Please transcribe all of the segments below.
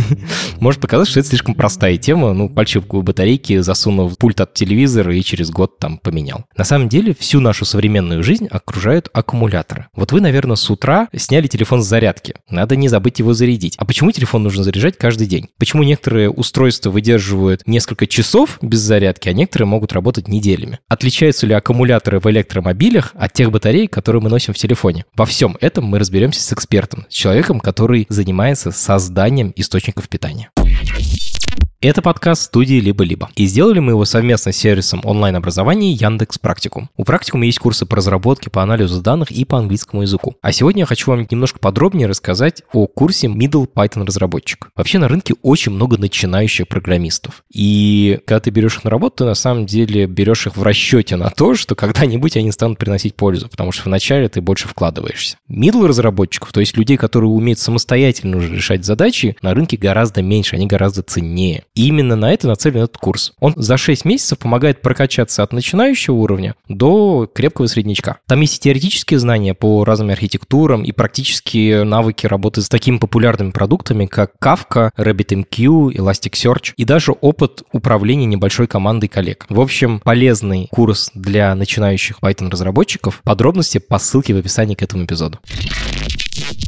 Может показаться, что это слишком простая тема. Ну, пальчиковую батарейки засунул в пульт от телевизора и через год там поменял. На самом деле, всю нашу современную жизнь окружают аккумуляторы. Вот вы, наверное, с утра сняли телефон с зарядки. Надо не забыть его зарядить. А почему телефон нужно заряжать каждый день? Почему некоторые устройства выдерживают несколько часов без зарядки, а некоторые могут работать неделями? Отличаются ли аккумуляторы в электромобилях от тех батарей, которые мы носим в телефоне? Во всем этом мы разберемся с экспертом, с человеком, который занимается созданием источников питания. Это подкаст студии «Либо-либо». И сделали мы его совместно с сервисом онлайн-образования Яндекс Практикум. У Практикума есть курсы по разработке, по анализу данных и по английскому языку. А сегодня я хочу вам немножко подробнее рассказать о курсе Middle Python разработчик. Вообще на рынке очень много начинающих программистов. И когда ты берешь их на работу, ты на самом деле берешь их в расчете на то, что когда-нибудь они станут приносить пользу, потому что вначале ты больше вкладываешься. Middle разработчиков, то есть людей, которые умеют самостоятельно уже решать задачи, на рынке гораздо меньше, они гораздо ценнее. Именно на это нацелен этот курс. Он за 6 месяцев помогает прокачаться от начинающего уровня до крепкого среднячка. Там есть и теоретические знания по разным архитектурам и практические навыки работы с такими популярными продуктами, как Kafka, RabbitMQ, Elasticsearch и даже опыт управления небольшой командой коллег. В общем, полезный курс для начинающих Python-разработчиков. Подробности по ссылке в описании к этому эпизоду.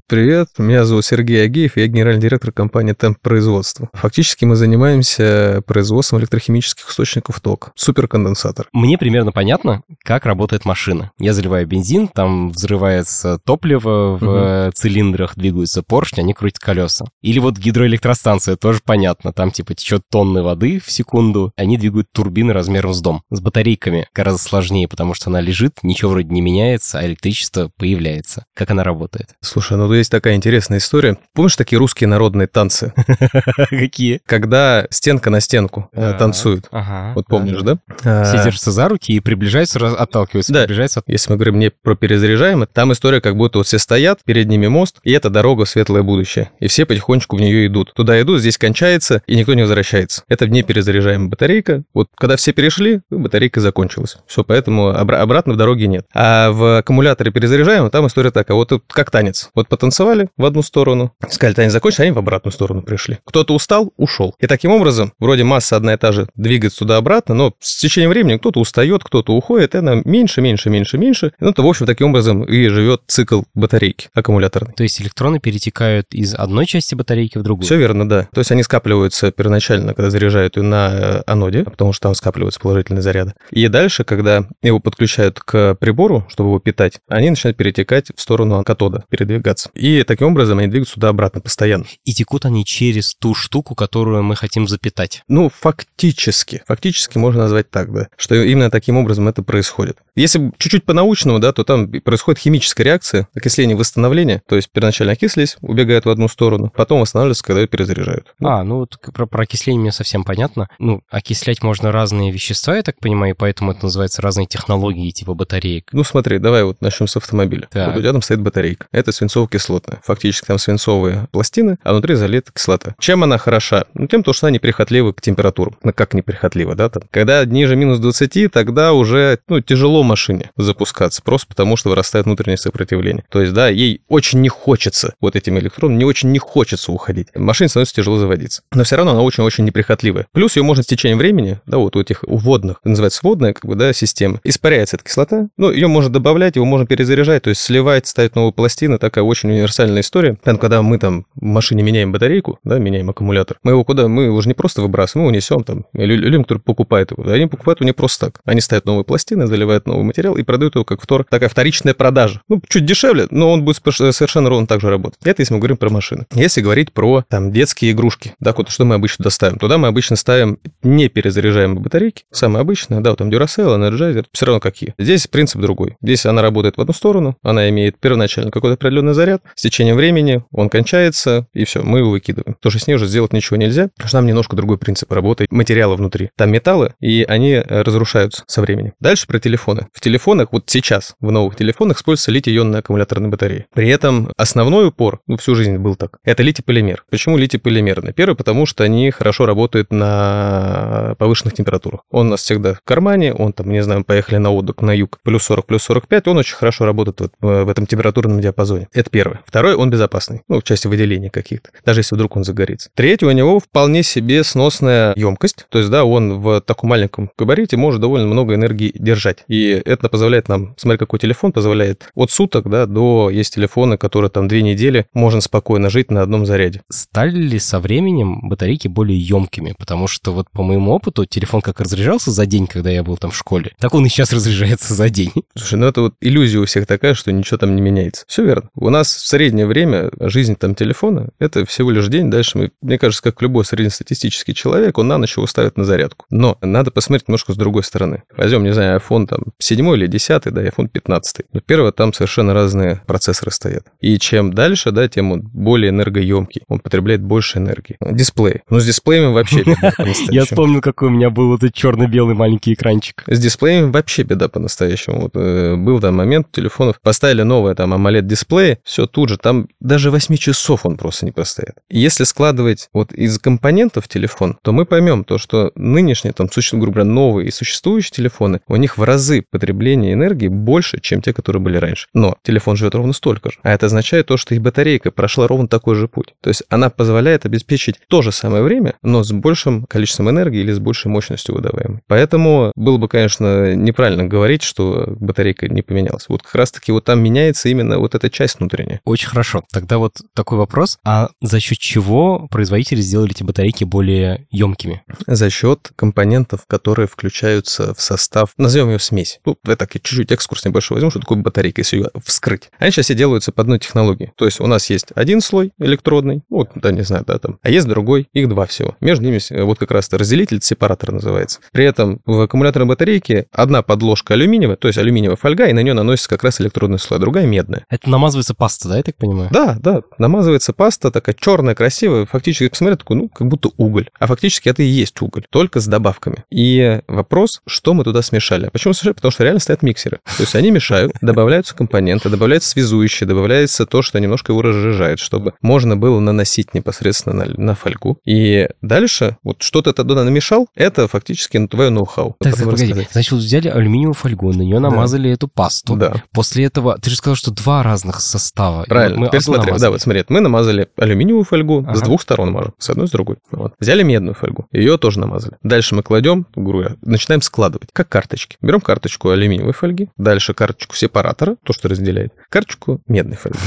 Привет, меня зовут Сергей Агеев, я генеральный директор компании Темп Производства. Фактически мы занимаемся производством электрохимических источников тока, суперконденсатор. Мне примерно понятно, как работает машина. Я заливаю бензин, там взрывается топливо в угу. цилиндрах, двигаются поршни, они крутят колеса. Или вот гидроэлектростанция, тоже понятно, там типа течет тонны воды в секунду, они двигают турбины размером с дом. С батарейками гораздо сложнее, потому что она лежит, ничего вроде не меняется, а электричество появляется. Как она работает? Слушай, ну есть такая интересная история. Помнишь такие русские народные танцы? Какие? Когда стенка на стенку э, танцуют. Вот помнишь, да? Все держатся за руки и приближаются, отталкиваются, да. приближаются. Если мы говорим не про перезаряжаемое, там история как будто вот все стоят, перед ними мост, и это дорога в светлое будущее. И все потихонечку в нее идут. Туда идут, здесь кончается, и никто не возвращается. Это не перезаряжаемая батарейка. Вот когда все перешли, батарейка закончилась. Все, поэтому обратно в дороге нет. А в аккумуляторе перезаряжаемом там история такая, вот как танец. Вот потанцевали в одну сторону, сказали, танец закончился, они в обратную сторону пришли. Кто-то устал, ушел. И таким образом, вроде масса одна и та же двигается туда-обратно, но с течением времени кто-то устает, кто-то уходит, и она меньше, меньше, меньше, меньше. Ну, то, в общем, таким образом и живет цикл батарейки аккумуляторной. То есть электроны перетекают из одной части батарейки в другую? Все верно, да. То есть они скапливаются первоначально, когда заряжают ее на э, аноде, потому что там скапливаются положительные заряды. И дальше, когда его подключают к прибору, чтобы его питать, они начинают перетекать в сторону катода, передвигаться. И таким образом они двигаются туда-обратно постоянно. И текут они через ту штуку, которую мы хотим запитать. Ну, фактически. Фактически можно назвать так, да. Что именно таким образом это происходит. Если чуть-чуть по-научному, да, то там происходит химическая реакция, окисление восстановление. То есть первоначально окислились, убегают в одну сторону, потом восстанавливаются, когда ее перезаряжают. А, ну вот про, про окисление мне совсем понятно. Ну, окислять можно разные вещества, я так понимаю, и поэтому это называется разные технологии типа батареек. Ну, смотри, давай вот начнем с автомобиля. Так. Вот у тебя там стоит батарейка. Это свинцово-кислотная. Фактически там свинцовые пластины, а внутри залита кислота. Чем она хороша? Ну, тем, то, что она неприхотлива к температурам. Ну, как неприхотлива, да? Там. Когда ниже минус 20, тогда уже, ну, тяжело машине запускаться, просто потому что вырастает внутреннее сопротивление. То есть, да, ей очень не хочется, вот этим электронам, не очень не хочется уходить. Машине становится тяжело заводиться. Но все равно она очень-очень неприхотливая. Плюс ее можно с течением времени, да, вот у этих водных, называется водная, как бы, да, система, испаряется эта кислота. Ну, ее можно добавлять, его можно перезаряжать, то есть сливать, ставить новые пластины, такая очень универсальная история. Там, когда мы там в машине меняем батарейку, да, меняем аккумулятор, мы его куда? Мы его же не просто выбрасываем, мы его несем там. Людям, которые покупают его, они покупают его не просто так. Они ставят новые пластины, заливают новый материал и продают его как втор, такая вторичная продажа. Ну, чуть дешевле, но он будет совершенно ровно так же работать. Это если мы говорим про машины. Если говорить про там детские игрушки, да, вот что мы обычно доставим, туда мы обычно ставим не перезаряжаемые батарейки, самые обычные, да, вот там Duracell, Energizer, все равно какие. Здесь принцип другой. Здесь она работает в одну сторону, она имеет первоначально какое-то определенное на заряд, с течением времени он кончается, и все, мы его выкидываем. Потому что с ней уже сделать ничего нельзя, потому что там немножко другой принцип работы материала внутри. Там металлы, и они разрушаются со временем. Дальше про телефоны. В телефонах, вот сейчас, в новых телефонах используется литий-ионная аккумуляторная батарея. При этом основной упор, ну, всю жизнь был так, это литий-полимер. Почему литий-полимерный? Первый, потому что они хорошо работают на повышенных температурах. Он у нас всегда в кармане, он там, не знаю, поехали на отдых на юг, плюс 40, плюс 45, он очень хорошо работает вот в этом температурном диапазоне. Это первое. Второй, он безопасный, ну, в части выделения каких-то, даже если вдруг он загорится. Третий, у него вполне себе сносная емкость, то есть, да, он в таком маленьком габарите может довольно много энергии держать. И это позволяет нам, смотри, какой телефон, позволяет от суток, да, до есть телефоны, которые там две недели можно спокойно жить на одном заряде. Стали ли со временем батарейки более емкими? Потому что вот по моему опыту телефон как разряжался за день, когда я был там в школе, так он и сейчас разряжается за день. Слушай, ну это вот иллюзия у всех такая, что ничего там не меняется. Все верно. У нас в среднее время жизнь там телефона — это всего лишь день. Дальше мы, мне кажется, как любой среднестатистический человек, он на ночь его ставит на зарядку. Но надо посмотреть немножко с другой стороны. Возьмем, не знаю, iPhone там 7 или 10, да, iPhone 15. Но первое, там совершенно разные процессоры стоят. И чем дальше, да, тем он более энергоемкий. Он потребляет больше энергии. Дисплей. Ну, с дисплеями вообще Я вспомнил, какой у меня был этот черно-белый маленький экранчик. С дисплеем вообще беда по-настоящему. Вот, э, был там момент телефонов, поставили новое там AMOLED-дисплей, все тут же, там даже 8 часов он просто не простоит. если складывать вот из компонентов телефон, то мы поймем то, что нынешние, там, грубо говоря, новые и существующие телефоны, у них в разы потребление энергии больше, чем те, которые были раньше. Но телефон живет ровно столько же. А это означает то, что и батарейка прошла ровно такой же путь. То есть она позволяет обеспечить то же самое время, но с большим количеством энергии или с большей мощностью выдаваемой. Поэтому было бы, конечно, неправильно говорить, что батарейка не поменялась. Вот как раз-таки вот там меняется именно вот эта часть внутренняя. Очень хорошо. Тогда вот такой вопрос. А за счет чего производители сделали эти батарейки более емкими? За счет компонентов, которые включаются в состав, назовем ее смесь. Ну, давай так, я чуть-чуть экскурс небольшой возьму, что такое батарейка, если ее вскрыть. Они сейчас все делаются по одной технологии. То есть у нас есть один слой электродный, вот, да, не знаю, да, там, а есть другой, их два всего. Между ними вот как раз разделитель, сепаратор называется. При этом в аккумуляторной батарейке одна подложка алюминиевая, то есть алюминиевая фольга, и на нее наносится как раз электродный слой, а другая медная. Это намазывается паста, да, я так понимаю? Да, да, намазывается паста, такая черная, красивая, фактически, посмотри, такой, ну, как будто уголь. А фактически это и есть уголь, только с добавками. И вопрос, что мы туда смешали. Почему смешали? Потому что реально стоят миксеры. То есть они мешают, добавляются компоненты, добавляются связующие, добавляется то, что немножко его разжижает, чтобы можно было наносить непосредственно на, на фольгу. И дальше, вот что ты туда намешал, это фактически на твое ноу-хау. Так, так погоди. Значит, взяли алюминиевую фольгу, на нее намазали да. эту пасту. Да. После этого, ты же сказал, что два разных состава. Правильно. Мы Теперь смотри, намазали. да, вот смотри, мы намазали алюминиевую фольгу ага. с двух сторон мажем, с одной, с другой. Вот. Взяли медную фольгу, ее тоже намазали. Дальше мы кладем, говорю, начинаем складывать, как карточки. Берем карточку алюминиевой фольги, дальше карточку сепаратора, то, что разделяет, карточку медной фольги.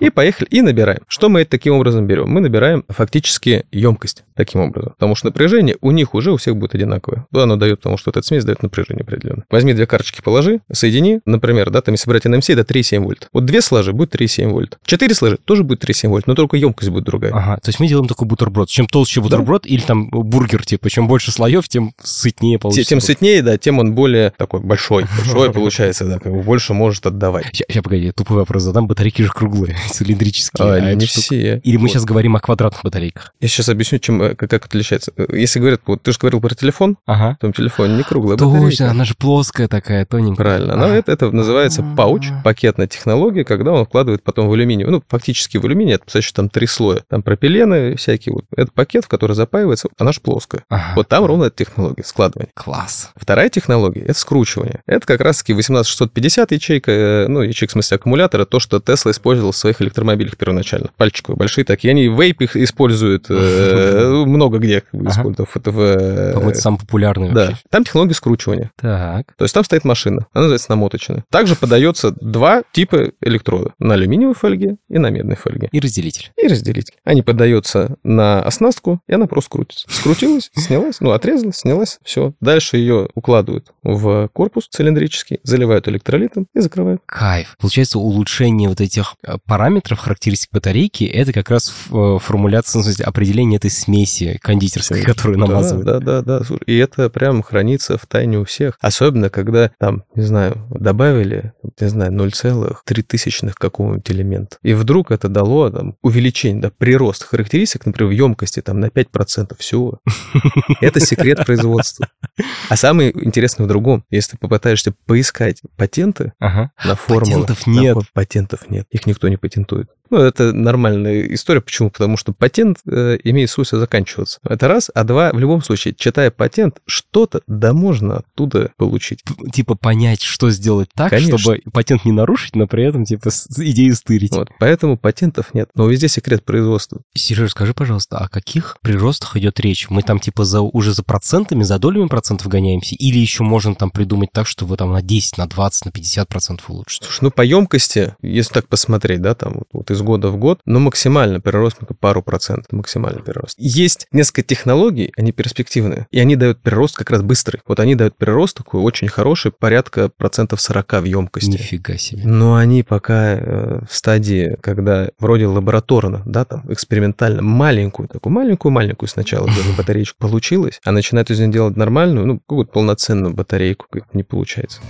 И поехали, и набираем. Что мы таким образом берем? Мы набираем фактически емкость таким образом, потому что напряжение у них уже у всех будет одинаковое. Да, оно дает, потому что эта смесь дает напряжение определенное. Возьми две карточки, положи, соедини, например, да, там если брать NMC, это 3,7 вольт. Вот две сложи, будет 3,7 вольт. Четыре сложи, тоже будет 3,7 вольт, но только емкость будет другая. Ага, то есть мы делаем такой бутерброд. Чем толще бутерброд да. или там бургер, типа, чем больше слоев, тем сытнее получится. Тем сытнее, да, тем он более такой большой. Большой получается, да, как бы больше может отдавать. Сейчас, погоди, тупой вопрос задам. Батарейки же круглые, цилиндрические. А, а не все. Или мы сейчас говорим о квадратных батарейках? Я сейчас объясню, чем, э, как, как отличается. Если говорят, вот ты же говорил про телефон, ага. в том телефоне не круглая батарейка. Точно, она же плоская такая, тоненькая. Правильно. Но это, это называется пауч, пакетная технология, когда он вкладывает потом в алюминий. Ну, фактически в алюминий, это, кстати, там три слоя. Там пропилены всякие. Вот. Это пакет, в который запаивается, она же плоская. Ага. Вот там ровно эта технология складывания. Класс. Вторая технология — это скручивание. Это как раз-таки 18650 ячейка, э, ну, ячейка в смысле аккумулятора, то, что Тесла использовал в своих электромобилях первоначально. Пальчиковые, большие такие. Они вейп их используют э, много где используют. Это самый популярный Да. Там технология скручивания. Так. То есть там стоит машина, она называется намоточная. Также подается два типа электрода. На алюминиевой фольге и на медной фольге. И разделитель. И разделитель. Они поддаются на оснастку, и она просто крутится. Скрутилась, снялась, ну, отрезалась, снялась, все. Дальше ее укладывают в корпус цилиндрический, заливают электролитом и закрывают. Кайф. Получается, улучшение вот этих э, параметров, характеристик батарейки, это как раз э, формуляция, в смысле, определение этой смеси кондитерской, которую намазывают. Да, да, да, да. И это прям хранится в тайне у всех. Особенно, когда там, не знаю, добавили, не знаю, 0,3 тысячных какого-нибудь элемента. И вдруг это дало там, увеличение, да, прирост характеристик, например, в емкости там на 5% всего. Это секрет производства. А самое интересное в другом. Если ты попытаешься поискать патенты ага. на формулы... Патентов нет. Патентов нет. Их никто не патентует. Ну, это нормальная история. Почему? Потому что патент э, имеет свойство заканчиваться. Это раз. А два, в любом случае, читая патент, что-то да можно оттуда получить. Типа понять, что сделать так, Конечно. чтобы патент не нарушить, но при этом, типа, идею стырить. Вот, поэтому патентов нет. Но везде секрет производства. Сереж, скажи, пожалуйста, о каких приростах идет речь? Мы там, типа, за, уже за процентами, за долями процентов гоняемся? Или еще можем там придумать так, что вы там на 10, на 20, на 50 процентов улучшите? Слушай, ну, по емкости, если так посмотреть, да, там вот, вот из года в год, ну, максимально прирост пару процентов, максимальный прирост. Есть несколько технологий, они перспективные, и они дают прирост как раз быстрый. Вот они дают прирост такой очень хороший, порядка процентов 40 в емкости. Нифига себе. Но они пока э, в стадии, когда вроде лабораторно, да, там, экспериментально, маленькую, такую маленькую-маленькую сначала батареечку получилось, а начинают из нее делать нормальную, ну, какую-то полноценную батарейку, как не получается.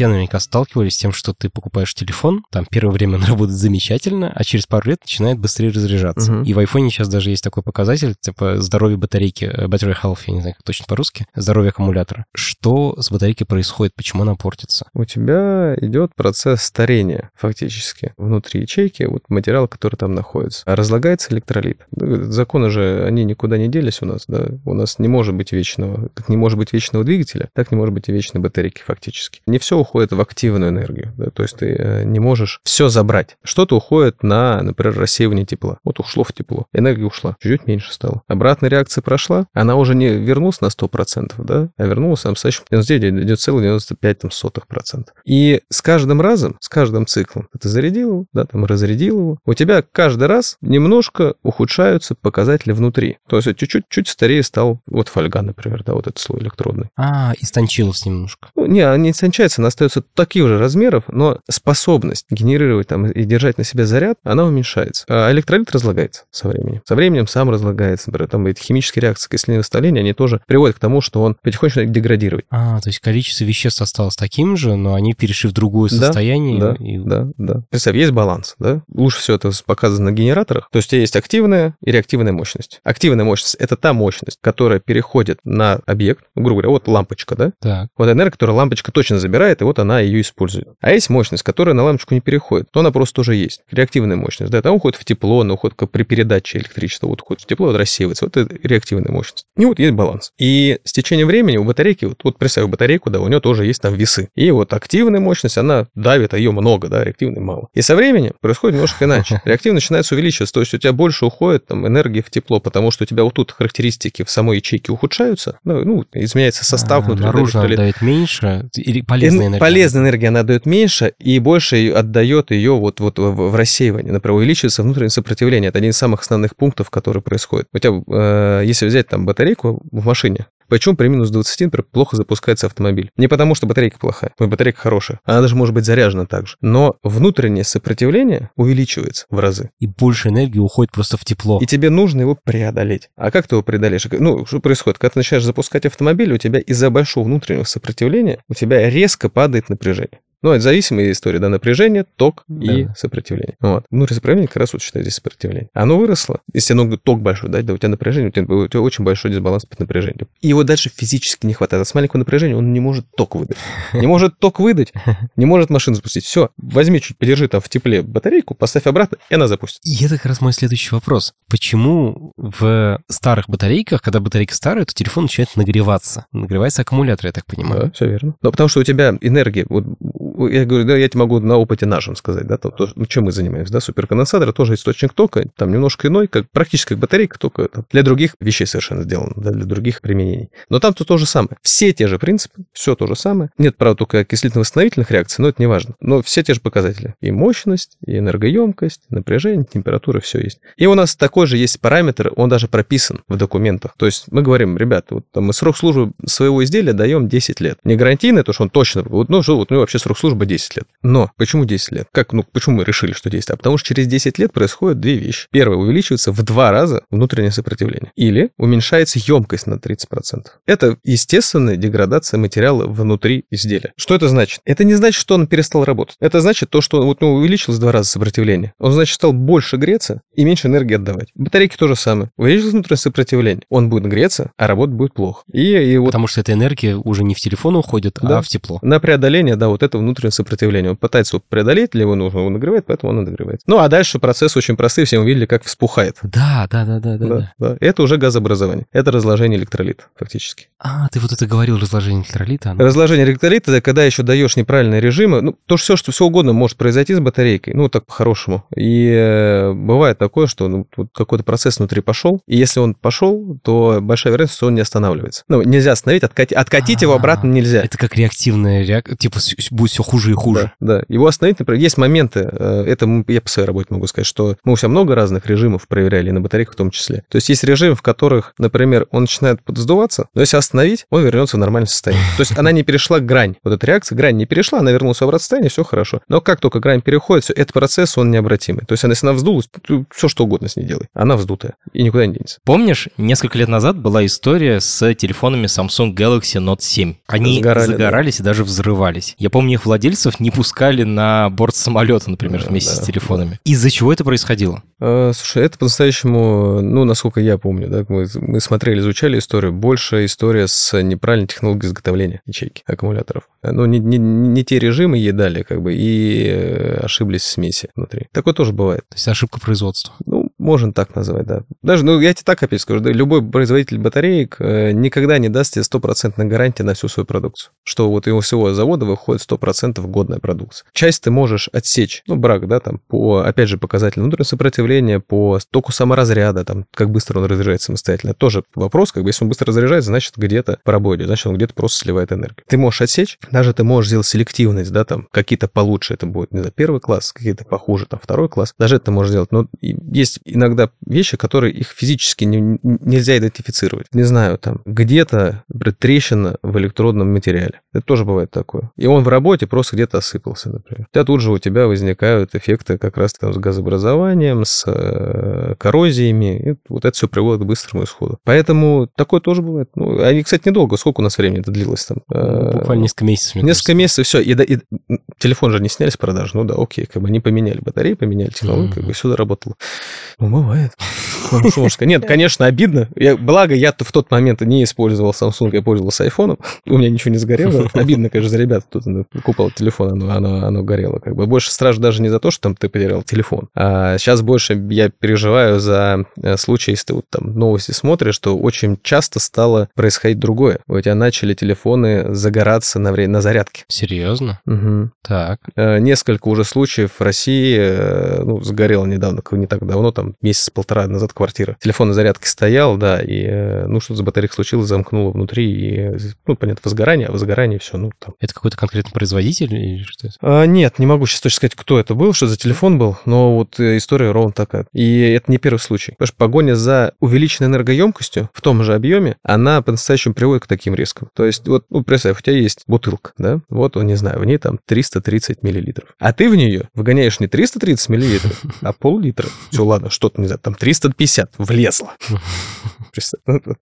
Все наверняка сталкивались с тем, что ты покупаешь телефон, там первое время он работает замечательно, а через пару лет начинает быстрее разряжаться. Угу. И в айфоне сейчас даже есть такой показатель, типа здоровье батарейки, э, battery health, я не знаю, как точно по-русски, здоровье аккумулятора. Что с батарейкой происходит, почему она портится? У тебя идет процесс старения фактически внутри ячейки, вот материал, который там находится. Разлагается электролит. Законы же, они никуда не делись у нас, да? У нас не может быть вечного, как не может быть вечного двигателя, так не может быть и вечной батарейки фактически. Не все уходит в активную энергию. Да? То есть ты э, не можешь все забрать. Что-то уходит на, например, рассеивание тепла. Вот ушло в тепло. Энергия ушла. Чуть-чуть меньше стало. Обратная реакция прошла. Она уже не вернулась на 100%, да? а вернулась там, достаточно 99,95%. И с каждым разом, с каждым циклом ты зарядил его, да, там разрядил его, у тебя каждый раз немножко ухудшаются показатели внутри. То есть чуть-чуть чуть старее стал вот фольга, например, да, вот этот слой электродный. А, истончилось немножко. Ну, не, не истончается, остается таких же размеров, но способность генерировать там и держать на себе заряд, она уменьшается. А электролит разлагается со временем. Со временем сам разлагается. Например, там эти химические реакции окисления восстановления, они тоже приводят к тому, что он потихоньку начинает деградировать. А, то есть количество веществ осталось таким же, но они перешли в другое состояние. Да, и... да, да. Представь, есть баланс, да? Лучше всего это показано на генераторах. То есть у тебя есть активная и реактивная мощность. Активная мощность — это та мощность, которая переходит на объект, грубо говоря, вот лампочка, да? Так. Вот энергия, которую лампочка точно забирает, и вот она ее использует. А есть мощность, которая на лампочку не переходит, то она просто тоже есть. Реактивная мощность, да, там уходит в тепло, она уходит при передаче электричества, вот уходит в тепло, вот рассеивается. Вот это реактивная мощность. И вот есть баланс. И с течением времени у батарейки, вот, вот представь батарейку, да, у нее тоже есть там весы. И вот активная мощность, она давит, а ее много, да, реактивной мало. И со временем происходит немножко иначе. Реактивность начинается увеличиваться, то есть у тебя больше уходит там энергии в тепло, потому что у тебя вот тут характеристики в самой ячейке ухудшаются, ну, изменяется состав а, внутри. Наружу отдает меньше, или полезная энергия? Полезная энергия, она дает меньше, и больше отдает ее вот, вот в, рассеивание. Например, увеличивается внутреннее сопротивление. Это один из самых основных пунктов, который происходит. У тебя, э, если взять там батарейку в машине, Почему при минус 20, например, плохо запускается автомобиль? Не потому, что батарейка плохая, батарейка хорошая. Она даже может быть заряжена также. Но внутреннее сопротивление увеличивается в разы. И больше энергии уходит просто в тепло. И тебе нужно его преодолеть. А как ты его преодолеешь? Ну, что происходит? Когда ты начинаешь запускать автомобиль, у тебя из-за большого внутреннего сопротивления у тебя резко падает напряжение. Ну, это зависимая история, да, напряжение, ток да. и сопротивление. Вот. Внутреннее сопротивление как раз вот считаю здесь сопротивление. Оно выросло. Если оно ток большой дать, да, у тебя напряжение, у тебя, у тебя очень большой дисбаланс под напряжением. И его дальше физически не хватает. А с маленького напряжения он не может ток выдать. Не может ток выдать, не может машину запустить. Все, возьми чуть, подержи там в тепле батарейку, поставь обратно, и она запустит. И это как раз мой следующий вопрос. Почему в старых батарейках, когда батарейка старая, то телефон начинает нагреваться? Нагревается аккумулятор, я так понимаю. Да, все верно. Но потому что у тебя энергия, вот я говорю, да, я тебе могу на опыте нашем сказать, да, то, то, ну, чем мы занимаемся, да, суперконденсатор тоже источник тока, там немножко иной, как практически как батарейка, только там, для других вещей совершенно сделано, да, для других применений. Но там то то же самое. Все те же принципы, все то же самое. Нет, правда, только окислительно-восстановительных реакций, но это не важно. Но все те же показатели. И мощность, и энергоемкость, напряжение, температура, все есть. И у нас такой же есть параметр, он даже прописан в документах. То есть мы говорим, ребята, вот там мы срок службы своего изделия даем 10 лет. Не гарантийный, то, что он точно, вот, ну, что вот у него вообще срок службы служба 10 лет. Но почему 10 лет? Как, ну, почему мы решили, что 10? А потому что через 10 лет происходят две вещи. Первое, увеличивается в два раза внутреннее сопротивление. Или уменьшается емкость на 30%. Это естественная деградация материала внутри изделия. Что это значит? Это не значит, что он перестал работать. Это значит то, что вот, ну, увеличилось в два раза сопротивление. Он, значит, стал больше греться и меньше энергии отдавать. Батарейки то же самое. Увеличилось внутреннее сопротивление. Он будет греться, а работать будет плохо. И, и вот... Потому что эта энергия уже не в телефон уходит, а да. а в тепло. На преодоление, да, вот это внутреннее сопротивление. Он пытается его преодолеть, для его нужно, он нагревает, поэтому он нагревает. Ну, а дальше процесс очень простой, все увидели, как вспухает. Да, да, да, да, да. да, да. Это уже газообразование. Это разложение электролита, фактически. А, ты вот это говорил, разложение электролита. Оно... Разложение электролита, это когда еще даешь неправильные режимы. Ну, то все, что все угодно может произойти с батарейкой, ну, так по-хорошему. И э, бывает такое, что ну, вот какой-то процесс внутри пошел, и если он пошел, то большая вероятность, что он не останавливается. Ну, нельзя остановить, откати, откатить его обратно нельзя. Это как реактивная реакция, типа будет все хуже и хуже. Да, да. Его остановить, например, есть моменты, э, это я по своей работе могу сказать, что мы у себя много разных режимов проверяли, на батарейках в том числе. То есть есть режимы, в которых, например, он начинает подсдуваться, но если остановить, он вернется в нормальное состояние. То есть она не перешла грань. Вот эта реакция, грань не перешла, она вернулась в обратное состояние, все хорошо. Но как только грань переходит, все, этот процесс, он необратимый. То есть она, если она вздулась, все что угодно с ней делай. Она вздутая и никуда не денется. Помнишь, несколько лет назад была история с телефонами Samsung Galaxy Note 7. Они Сгорали, загорались да. и даже взрывались. Я помню, их владельцев не пускали на борт самолета, например, вместе да, с телефонами. Из-за чего это происходило? А, слушай, это по-настоящему, ну, насколько я помню, да, мы, мы смотрели, изучали историю, больше история с неправильной технологией изготовления ячейки аккумуляторов. Ну, не, не, не те режимы ей дали, как бы, и э, ошиблись в смеси внутри. Такое тоже бывает. То есть ошибка производства. Ну, можно так назвать, да. Даже, ну, я тебе так опять скажу, да, любой производитель батареек э, никогда не даст тебе стопроцентной гарантии на всю свою продукцию. Что вот его всего завода выходит 100% годная продукция. Часть ты можешь отсечь, ну, брак, да, там, по, опять же, показателю внутреннего сопротивления, по току саморазряда, там, как быстро он разряжается самостоятельно. Тоже вопрос, как бы, если он быстро разряжается, значит, где-то пробой, значит, он где-то просто сливает энергию. Ты можешь отсечь, даже ты можешь сделать селективность, да, там, какие-то получше это будет, не знаю, первый класс, какие-то похуже, там, второй класс. Даже это можешь сделать. Но есть иногда вещи, которые их физически не, нельзя идентифицировать. Не знаю, там, где-то, например, трещина в электродном материале. Это тоже бывает такое. И он в работе просто где-то осыпался, например. Хотя тут же у тебя возникают эффекты как раз там с газообразованием, с э, коррозиями. И вот это все приводит к быстрому исходу. Поэтому такое тоже бывает. Ну, они, кстати, недолго. Сколько у нас времени это длилось там? Ну, буквально несколько месяцев. Несколько кажется. месяцев, все. И, и, телефон же не сняли с продажи. Ну да, окей, как бы они поменяли батареи, поменяли технологию, mm-hmm. как бы все заработало. Бывает. Ну, Нет, конечно, обидно. Я, благо, я в тот момент не использовал Samsung, я пользовался айфоном. У меня ничего не сгорело. Обидно, конечно, за ребят. Тут купил телефон, оно, оно, оно горело. Как бы. Больше страшно даже не за то, что там ты потерял телефон. А сейчас больше я переживаю за э, случай, если ты вот там новости смотришь, что очень часто стало происходить другое. У тебя начали телефоны загораться на, время, на зарядке. Серьезно? Угу. Так. Э, несколько уже случаев в России, э, ну, сгорело недавно, не так давно, там месяц-полтора назад квартира. Телефон на зарядке стоял, да, и, э, ну, что-то за батарейкой случилось, замкнуло внутри, и, ну, понятно, возгорание, а возгорание все, ну, там. Это какой-то конкретный производитель или что это? А, нет, не могу сейчас точно сказать, кто это был, что за телефон был, но вот э, история ровно такая. И это не первый случай. Потому что погоня за увеличенной энергоемкостью в том же объеме, она по-настоящему приводит к таким рискам. То есть, вот, ну, представь, у тебя есть бутылка, да, вот, не знаю, в ней там 330 миллилитров. А ты в нее вгоняешь не 330 миллилитров, а пол-литра. Все, ладно, что-то, не знаю, там 350 влезло.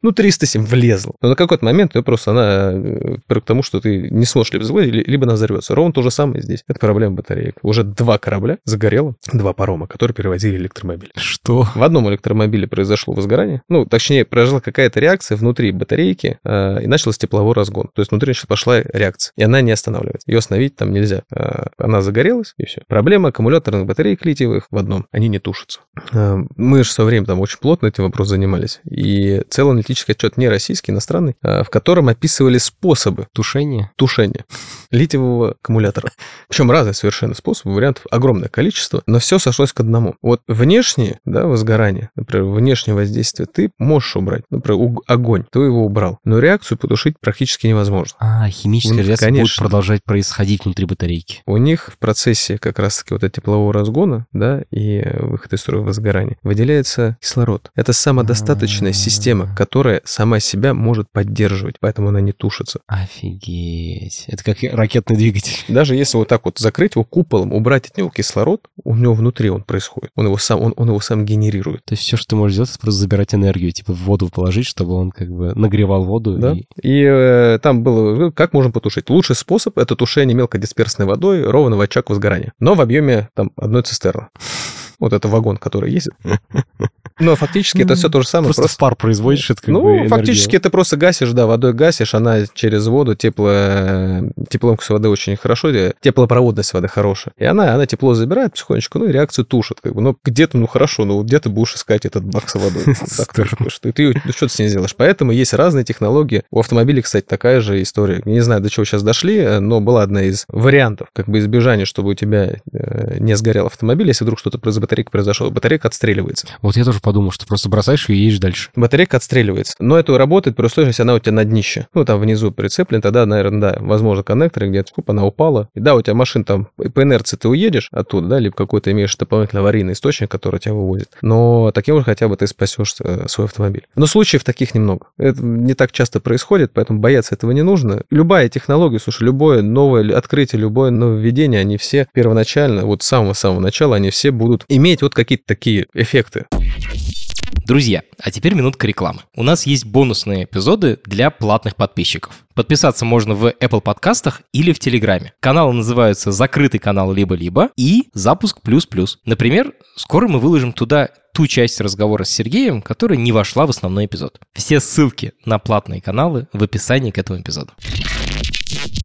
Ну, 307 влезло. Но на какой-то момент ее просто она э, к тому, что ты не сможешь либо взлыть, либо она взорвется. Ровно то же самое здесь. Это проблема батареек. Уже два корабля загорело, два парома, которые перевозили электромобиль. Что? В одном электромобиле произошло возгорание. Ну, точнее, произошла какая-то реакция внутри батарейки, э, и начался тепловой разгон. То есть внутри пошла реакция, и она не останавливается. Ее остановить там нельзя. Э, она загорелась, и все. Проблема аккумуляторных батареек литиевых в одном. Они не тушатся. Э, мы же в свое время там очень плотно этим вопросом занимались. И целый аналитический отчет не российский, иностранный, а, в котором описывали способы тушения, тушения литиевого аккумулятора. Причем разные совершенно способы, вариантов огромное количество, но все сошлось к одному. Вот внешнее, да, возгорание, например, внешнее воздействие ты можешь убрать. Например, огонь, ты его убрал, но реакцию потушить практически невозможно. А, химическая реакция будет продолжать происходить внутри батарейки. У них в процессе как раз-таки вот этого теплового разгона, да, и выхода из строя возгорания выделяется кислород. Это самодостаточная система, которая сама себя может поддерживать, поэтому она не тушится. Офигеть. Это как ракетный двигатель. Даже если вот так вот закрыть его куполом, убрать от него кислород, у него внутри он происходит. Он его сам, он, он его сам генерирует. То есть все, что ты можешь сделать, это просто забирать энергию, типа в воду положить, чтобы он как бы нагревал воду. Да. И, и э, там было, ну, как можно потушить? Лучший способ – это тушение мелкодисперсной водой ровно в очаг возгорания. Но в объеме там одной цистерны. Вот это вагон, который ездит. Но фактически это все то же самое. Просто, просто... пар производишь, это как Ну, бы фактически это просто гасишь, да, водой гасишь, она через воду, тепло... теплоемкость воды очень хорошо, теплопроводность воды хорошая. И она, она тепло забирает потихонечку, ну и реакцию тушит. Как бы. Ну, где-то, ну хорошо, ну где ты будешь искать этот бак с водой? Так, ты, ну, что ты с ней сделаешь? Поэтому есть разные технологии. У автомобилей, кстати, такая же история. Не знаю, до чего сейчас дошли, но была одна из вариантов, как бы избежания, чтобы у тебя э, не сгорел автомобиль, если вдруг что-то из батарейки произошло. Батарейка отстреливается. Вот я тоже подумал, что просто бросаешь и едешь дальше. Батарейка отстреливается. Но это работает при условии, если она у тебя на днище. Ну, там внизу прицеплен, тогда, наверное, да, возможно, коннекторы где-то, оп, она упала. И да, у тебя машина там по инерции ты уедешь оттуда, да, либо какой-то имеешь дополнительный аварийный источник, который тебя выводит. Но таким образом хотя бы ты спасешь э, свой автомобиль. Но случаев таких немного. Это не так часто происходит, поэтому бояться этого не нужно. Любая технология, слушай, любое новое открытие, любое нововведение, они все первоначально, вот с самого-самого начала, они все будут иметь вот какие-то такие эффекты. Друзья, а теперь минутка рекламы. У нас есть бонусные эпизоды для платных подписчиков. Подписаться можно в Apple подкастах или в Телеграме. Каналы называются «Закрытый канал либо-либо» и «Запуск плюс-плюс». Например, скоро мы выложим туда ту часть разговора с Сергеем, которая не вошла в основной эпизод. Все ссылки на платные каналы в описании к этому эпизоду.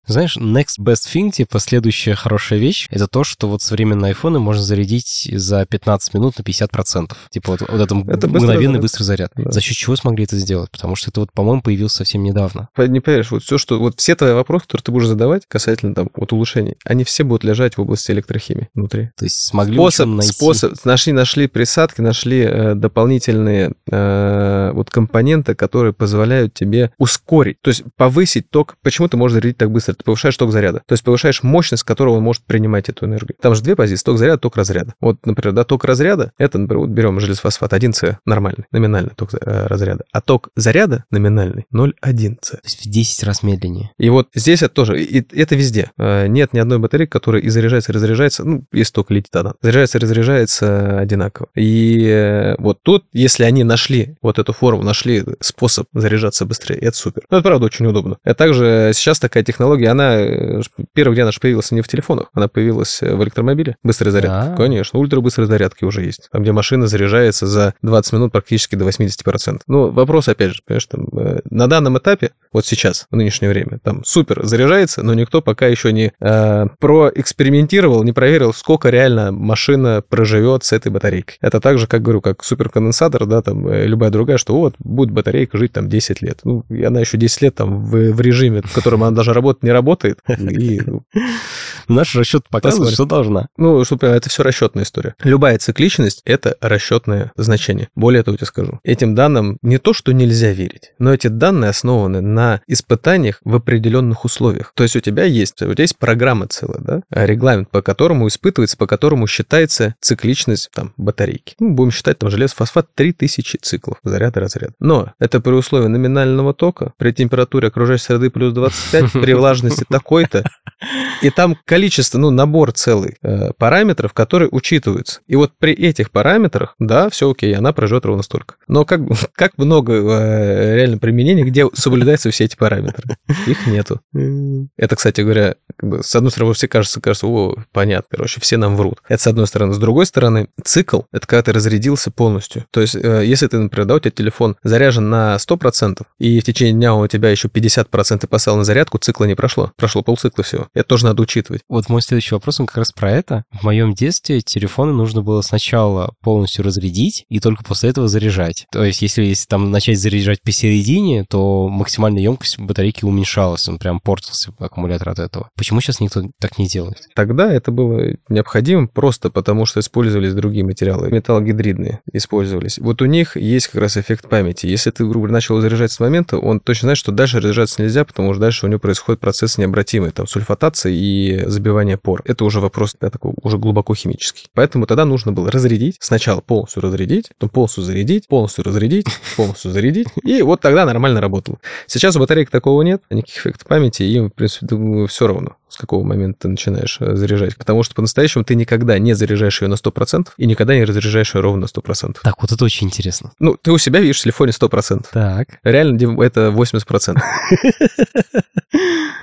Знаешь, next best thing, типа следующая хорошая вещь, это то, что вот современные айфоны можно зарядить за 15 минут на 50%. Типа вот, вот это, это мгновенный быстрый заряд. Да. За счет чего смогли это сделать? Потому что это вот, по-моему, появился совсем недавно. Не поверишь, вот все, что... Вот все твои вопросы, которые ты будешь задавать касательно там вот улучшений, они все будут лежать в области электрохимии внутри. То есть смогли способ, найти... Способ, нашли, нашли присадки, нашли э, дополнительные э, вот компоненты, которые позволяют тебе ускорить, то есть повысить ток. Почему ты можешь зарядить так быстро? Ты повышаешь ток заряда. То есть повышаешь мощность, с которого он может принимать эту энергию. Там же две позиции, ток заряда, ток разряда. Вот, например, да, ток разряда, это, например, вот берем железофосфат 1С, нормальный, номинальный ток э, разряда. А ток заряда номинальный 0,1С. То есть в 10 раз медленнее. И вот здесь это тоже, и это везде. Э, нет ни одной батареи, которая и заряжается, и разряжается, ну, если только летит она, заряжается и разряжается одинаково. И э, вот тут, если они нашли вот эту форму, нашли способ заряжаться быстрее, это супер. Ну, это правда очень удобно. Это также сейчас такая технология технология, она э, первый, где она же появилась не в телефонах, она появилась э, в электромобиле. Быстрая зарядка. А-а-а. Конечно, ультрабыстрые зарядки уже есть. Там, где машина заряжается за 20 минут практически до 80%. Ну, вопрос, опять же, понимаешь, там, э, на данном этапе, вот сейчас, в нынешнее время, там супер заряжается, но никто пока еще не э, проэкспериментировал, не проверил, сколько реально машина проживет с этой батарейкой. Это так же, как говорю, как суперконденсатор, да, там, любая другая, что вот, будет батарейка жить там 10 лет. Ну, и она еще 10 лет там в, в режиме, в котором она даже работать не работает. И, Наш расчет показывает, посмотрим. что должна. Ну, чтобы это все расчетная история. Любая цикличность — это расчетное значение. Более того, я тебе скажу. Этим данным не то, что нельзя верить, но эти данные основаны на испытаниях в определенных условиях. То есть у тебя есть, у тебя есть программа целая, да, регламент, по которому испытывается, по которому считается цикличность там батарейки. Ну, будем считать там железофосфат 3000 циклов заряда разряда. Но это при условии номинального тока, при температуре окружающей среды плюс 25, при влажности такой-то, и там количество, ну, набор целый э, параметров, которые учитываются. И вот при этих параметрах, да, все окей, она проживет ровно столько. Но как, как много э, реально применений, где соблюдаются все эти параметры? Их нету. Это, кстати говоря, как бы, с одной стороны, все кажется, кажется, о, понятно, короче, все нам врут. Это с одной стороны. С другой стороны, цикл — это когда ты разрядился полностью. То есть, э, если ты, например, да, у тебя телефон заряжен на 100%, и в течение дня у тебя еще 50% поставил на зарядку, цикла не прошло. Прошло полцикла всего. Это тоже надо учитывать. Вот мой следующий вопрос, он как раз про это. В моем детстве телефоны нужно было сначала полностью разрядить и только после этого заряжать. То есть, если, если там начать заряжать посередине, то максимальная емкость батарейки уменьшалась, он прям портился, аккумулятор от этого. Почему сейчас никто так не делает? Тогда это было необходимо просто потому, что использовались другие материалы. Металлогидридные использовались. Вот у них есть как раз эффект памяти. Если ты, грубо говоря, начал заряжать с момента, он точно знает, что дальше заряжаться нельзя, потому что дальше у него происходит процесс процесс необратимый, там, сульфатация и забивание пор. Это уже вопрос да, такой, уже глубоко химический. Поэтому тогда нужно было разрядить, сначала полностью разрядить, потом полностью зарядить, полностью разрядить, полностью зарядить, и вот тогда нормально работало. Сейчас у батареек такого нет, никаких эффектов памяти, им, в принципе, все равно с какого момента ты начинаешь э, заряжать. Потому что по-настоящему ты никогда не заряжаешь ее на 100% и никогда не разряжаешь ее ровно на 100%. Так, вот это очень интересно. Ну, ты у себя видишь в телефоне 100%. Так. Реально это 80%.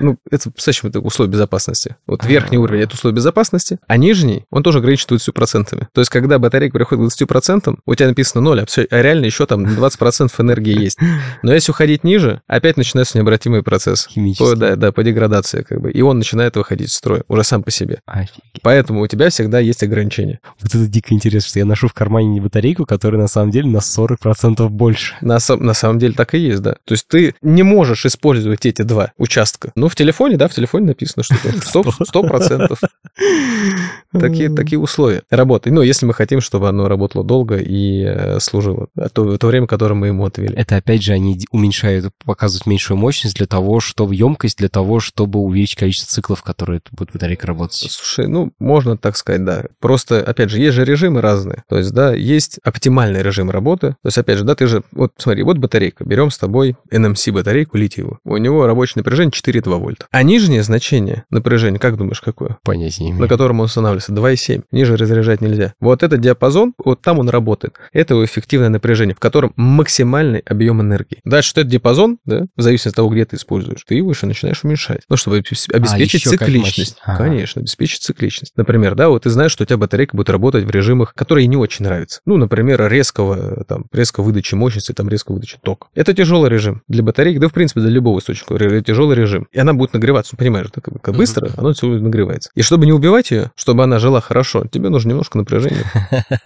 Ну, это, представляешь, это условия безопасности. Вот верхний уровень — это условия безопасности, а нижний, он тоже ограничен 20%. То есть, когда батарейка приходит к 20%, у тебя написано 0, а, все, а реально еще там 20% энергии есть. Но если уходить ниже, опять начинается необратимый процесс. Химический. По, да, да, по деградации как бы. И он начинает выходить из строя уже сам по себе. Офигеть. Поэтому у тебя всегда есть ограничения. Вот это дико интересно, что я ношу в кармане батарейку, которая на самом деле на 40% больше. На, на самом деле так и есть, да. То есть ты не можешь использовать эти два участка. Ну, в телефоне, да, в телефоне написано, что 100%. Такие, такие условия работы. Ну, если мы хотим, чтобы оно работало долго и э, служило то, то время, которое мы ему отвели. Это, опять же, они уменьшают, показывают меньшую мощность для того, чтобы емкость, для того, чтобы увеличить количество циклов, которые будет батарейка работать. Слушай, ну, можно так сказать, да. Просто, опять же, есть же режимы разные. То есть, да, есть оптимальный режим работы. То есть, опять же, да, ты же, вот смотри, вот батарейка. Берем с тобой NMC батарейку литиевую. У него рабочее напряжение 4,2 вольта. А нижнее значение напряжения, как думаешь, какое? Понятия не имею. На котором он устанавливается 2,7. Ниже разряжать нельзя. Вот этот диапазон, вот там он работает. Это его эффективное напряжение, в котором максимальный объем энергии. Дальше что это диапазон, да, в зависимости от того, где ты используешь, ты выше начинаешь уменьшать. Ну, чтобы а, обеспечить а, цикличность. Ага. Конечно, обеспечить цикличность. Например, да, вот ты знаешь, что у тебя батарейка будет работать в режимах, которые не очень нравятся. Ну, например, резкого, там, резко выдачи мощности, там, резко выдачи тока. Это тяжелый режим для батарейки, да, в принципе, для любого источника. Тяжелый режим. И она будет нагреваться, ну, понимаешь, так, как быстро, uh-huh. оно все нагревается. И чтобы не убивать ее, чтобы она жила хорошо, тебе нужно немножко напряжения.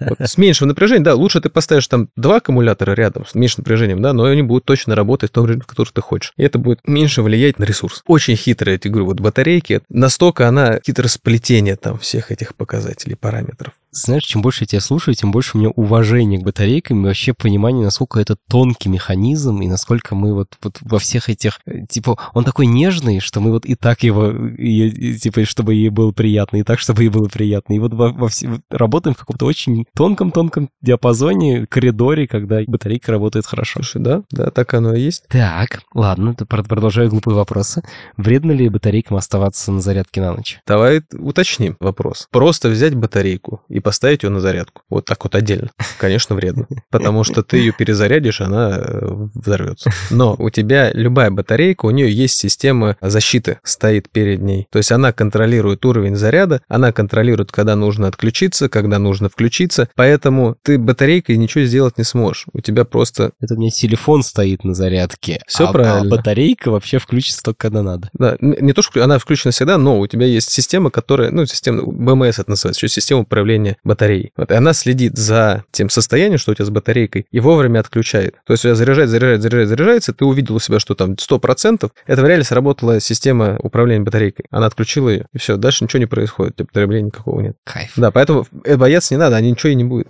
Вот. С меньшим напряжением, да, лучше ты поставишь там два аккумулятора рядом с меньшим напряжением, да, но они будут точно работать в том режиме, который ты хочешь. И это будет меньше влиять на ресурс. Очень хитрая, я говорю, вот батарейки, настолько она хитросплетение там всех этих показателей, параметров знаешь, чем больше я тебя слушаю, тем больше у меня уважения к батарейкам и вообще понимание, насколько это тонкий механизм и насколько мы вот, вот во всех этих... Э, типа, он такой нежный, что мы вот и так его... И, типа, чтобы ей было приятно, и так, чтобы ей было приятно. И вот во, во все, работаем в каком-то очень тонком-тонком диапазоне, коридоре, когда батарейка работает хорошо. Слушай, да, да, так оно и есть. Так, ладно, продолжаю глупые вопросы. Вредно ли батарейкам оставаться на зарядке на ночь? Давай уточним вопрос. Просто взять батарейку и поставить ее на зарядку. Вот так вот отдельно. Конечно, вредно. Потому что ты ее перезарядишь, она э, взорвется. Но у тебя любая батарейка, у нее есть система защиты, стоит перед ней. То есть она контролирует уровень заряда, она контролирует, когда нужно отключиться, когда нужно включиться. Поэтому ты батарейкой ничего сделать не сможешь. У тебя просто... Это у меня телефон стоит на зарядке. Все а, правильно. А батарейка вообще включится только когда надо. Да, не то, что она включена всегда, но у тебя есть система, которая, ну, система, БМС это называется, еще система управления батареей. Вот, и она следит за тем состоянием, что у тебя с батарейкой, и вовремя отключает. То есть у тебя заряжает, заряжает, заряжает, заряжается, ты увидел у себя, что там 100%, это в реале сработала система управления батарейкой. Она отключила ее, и все, дальше ничего не происходит, потребления никакого нет. Кайф. Да, поэтому э, бояться не надо, они ничего и не будет.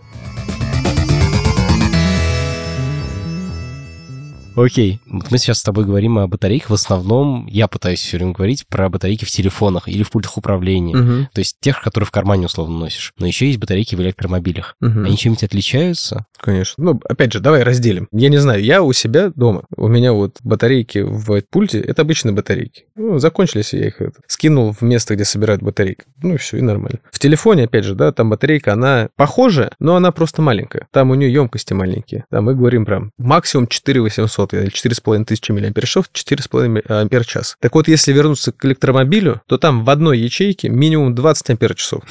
Окей, вот мы сейчас с тобой говорим о батарейках. В основном я пытаюсь все время говорить про батарейки в телефонах или в пультах управления. Угу. То есть тех, которые в кармане условно носишь. Но еще есть батарейки в электромобилях. Угу. Они чем-нибудь отличаются? Конечно. Ну, опять же, давай разделим. Я не знаю, я у себя дома. У меня вот батарейки в пульте, это обычные батарейки. Ну, закончились, я их это, скинул в место, где собирают батарейки. Ну, и все, и нормально. В телефоне, опять же, да, там батарейка, она похожая, но она просто маленькая. Там у нее емкости маленькие. Там мы говорим прям максимум 4800 600 или 4,5 тысячи мАч, 4,5 ампер час. Так вот, если вернуться к электромобилю, то там в одной ячейке минимум 20 ампер часов.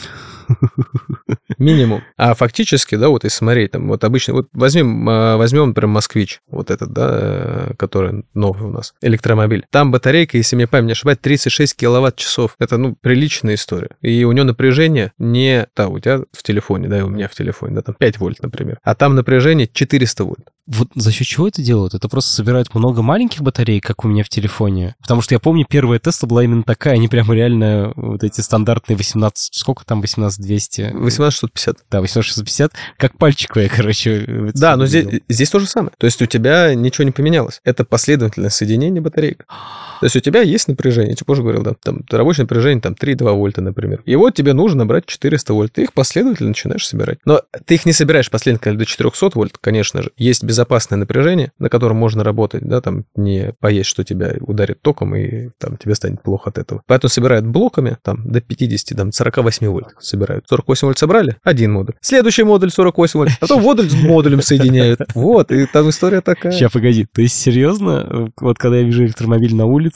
Минимум. А фактически, да, вот если смотреть, там, вот обычно, вот возьмем, а, возьмем, например, Москвич, вот этот, да, э, который новый у нас, электромобиль. Там батарейка, если мне память не ошибает, 36 киловатт-часов. Это, ну, приличная история. И у него напряжение не, да, у тебя в телефоне, да, и у меня в телефоне, да, там 5 вольт, например. А там напряжение 400 вольт. Вот за счет чего это делают? Это просто собирают много маленьких батарей, как у меня в телефоне? Потому что я помню, первая Тесла была именно такая, они прямо реально вот эти стандартные 18, сколько там, 18 18200. 18650. Да, 18650. Как пальчиковая, короче. Да, но здесь, здесь то же самое. То есть у тебя ничего не поменялось. Это последовательное соединение батареек. То есть у тебя есть напряжение, тебе позже говорил, да, там рабочее напряжение там 3,2 вольта, например. И вот тебе нужно брать 400 вольт. Ты их последовательно начинаешь собирать. Но ты их не собираешь последовательно до 400 вольт, конечно же. Есть безопасное напряжение, на котором можно работать, да, там не поесть, что тебя ударит током, и там тебе станет плохо от этого. Поэтому собирают блоками, там, до 50, там, 48 вольт собирают. 48 вольт собрали, один модуль. Следующий модуль 48 вольт, потом модуль с модулем соединяют. Вот, и там история такая. Сейчас, погоди, есть серьезно, вот когда я вижу электромобиль на улице,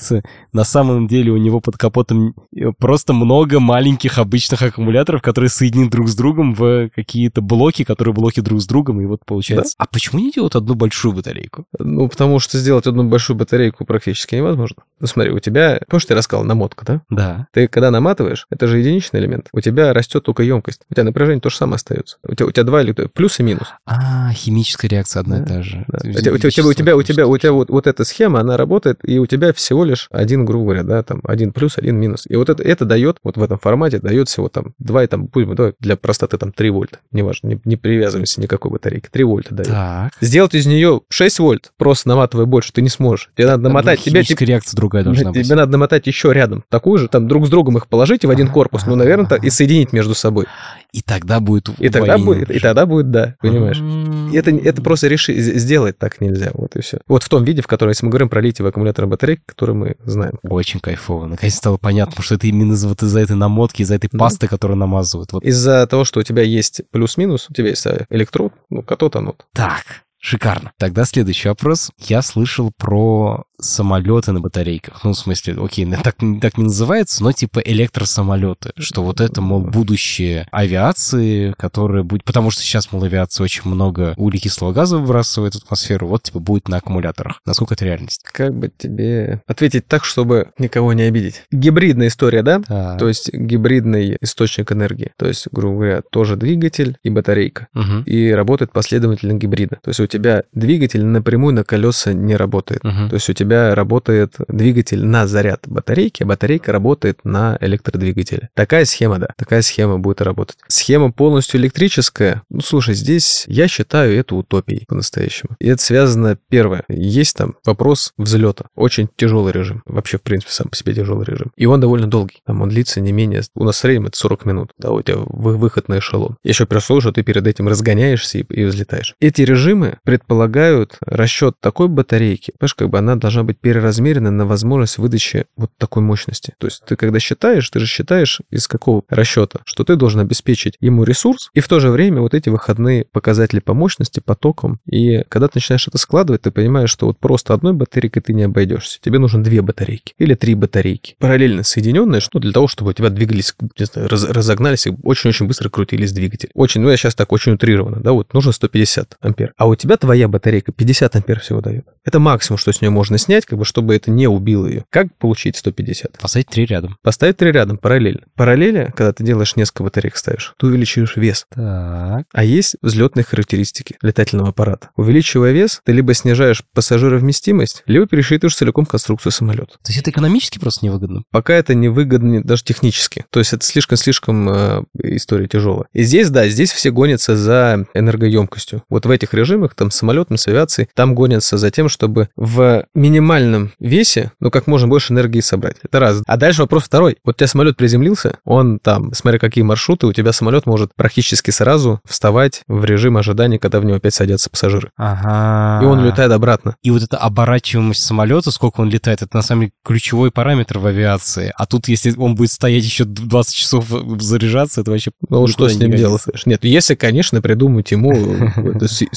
на самом деле у него под капотом э, просто много маленьких обычных аккумуляторов, которые соединены друг с другом в какие-то блоки, которые блоки друг с другом, и вот получается. Да? А почему не делают одну большую батарейку? Ну, потому что сделать одну большую батарейку практически невозможно. Ну, смотри, у тебя, помнишь, ты рассказал намотка, да? Да. Ты когда наматываешь, это же единичный элемент, у тебя растет только емкость. У тебя напряжение то же самое остается. У тебя, у тебя два или плюс и минус. А, химическая реакция одна да, и та же. Да. У, тебя, у, тебя, у тебя, у тебя, у тебя вот, вот эта схема, она работает, и у тебя всего лишь один, грубо говоря, да, там один плюс, один минус. И вот это, это дает, вот в этом формате дает всего там 2 и там, будем, давай для простоты там 3 вольта, неважно, не, не привязываемся никакой батарейки, 3 вольта дает. Так. Сделать из нее 6 вольт, просто наматывая больше, ты не сможешь. Тебе надо намотать... Тебе, тебе, реакция другая должна тебе быть. Тебе надо намотать еще рядом такую же, там друг с другом их положить в один корпус, ну, наверное, и соединить между собой. И тогда будет И тогда будет, и тогда будет, да, понимаешь. Это, это просто решить, сделать так нельзя, вот и все. Вот в том виде, в котором, если мы говорим про литиевый аккумулятор батарейки, который мы знаем. Очень кайфово. Наконец стало понятно, что это именно вот из-за этой намотки, из-за этой пасты, которую намазывают. Вот. Из-за того, что у тебя есть плюс-минус, у тебя есть э, электрод, ну, катод-анод. Так, Шикарно. Тогда следующий вопрос. Я слышал про самолеты на батарейках. Ну, в смысле, окей, так, так не называется, но типа электросамолеты. Что вот это, мол, будущее авиации, которое будет... Потому что сейчас, мол, авиация очень много углекислого газа выбрасывает в атмосферу. Вот, типа, будет на аккумуляторах. Насколько это реальность? Как бы тебе ответить так, чтобы никого не обидеть? Гибридная история, да? А... То есть гибридный источник энергии. То есть, грубо говоря, тоже двигатель и батарейка. Угу. И работает последовательно гибридно. То есть у тебя двигатель напрямую на колеса не работает. Угу. То есть у тебя работает двигатель на заряд батарейки, а батарейка работает на электродвигателе. Такая схема, да, такая схема будет работать. Схема полностью электрическая. Ну, слушай, здесь я считаю это утопией по-настоящему. И это связано, первое, есть там вопрос взлета. Очень тяжелый режим. Вообще, в принципе, сам по себе тяжелый режим. И он довольно долгий. Там он длится не менее... У нас в среднем это 40 минут. Да, у тебя выход на эшелон. Еще условии, что ты перед этим разгоняешься и, и взлетаешь. Эти режимы предполагают расчет такой батарейки. Понимаешь, как бы она должна быть переразмерена на возможность выдачи вот такой мощности. То есть ты когда считаешь, ты же считаешь из какого расчета, что ты должен обеспечить ему ресурс, и в то же время вот эти выходные показатели по мощности, потокам. И когда ты начинаешь это складывать, ты понимаешь, что вот просто одной батарейкой ты не обойдешься. Тебе нужно две батарейки или три батарейки, параллельно соединенные, что для того, чтобы у тебя двигались, не знаю, раз, разогнались и очень-очень быстро крутились двигатели. Очень, ну я сейчас так очень утрированно, да, вот нужно 150 ампер. А у тебя твоя батарейка 50 ампер всего дает. Это максимум, что с нее можно снять, как бы, чтобы это не убило ее. Как получить 150? Поставить три рядом. Поставить три рядом, параллельно. Параллели, когда ты делаешь несколько батареек ставишь, ты увеличиваешь вес. Так. А есть взлетные характеристики летательного аппарата. Увеличивая вес, ты либо снижаешь пассажировместимость, либо пересчитываешь целиком конструкцию самолета. То есть это экономически просто невыгодно? Пока это невыгодно даже технически. То есть это слишком-слишком э, история тяжелая. И здесь, да, здесь все гонятся за энергоемкостью. Вот в этих режимах, там, самолетом, с авиацией, там гонятся за тем, чтобы в минимальном весе, ну, как можно больше энергии собрать. Это раз. А дальше вопрос второй. Вот у тебя самолет приземлился, он там, смотря какие маршруты, у тебя самолет может практически сразу вставать в режим ожидания, когда в него опять садятся пассажиры. Ага. И он летает обратно. И вот эта оборачиваемость самолета, сколько он летает, это на самом деле ключевой параметр в авиации. А тут, если он будет стоять еще 20 часов заряжаться, это вообще... Ну, что с ним делать? Нет, если, конечно, придумать ему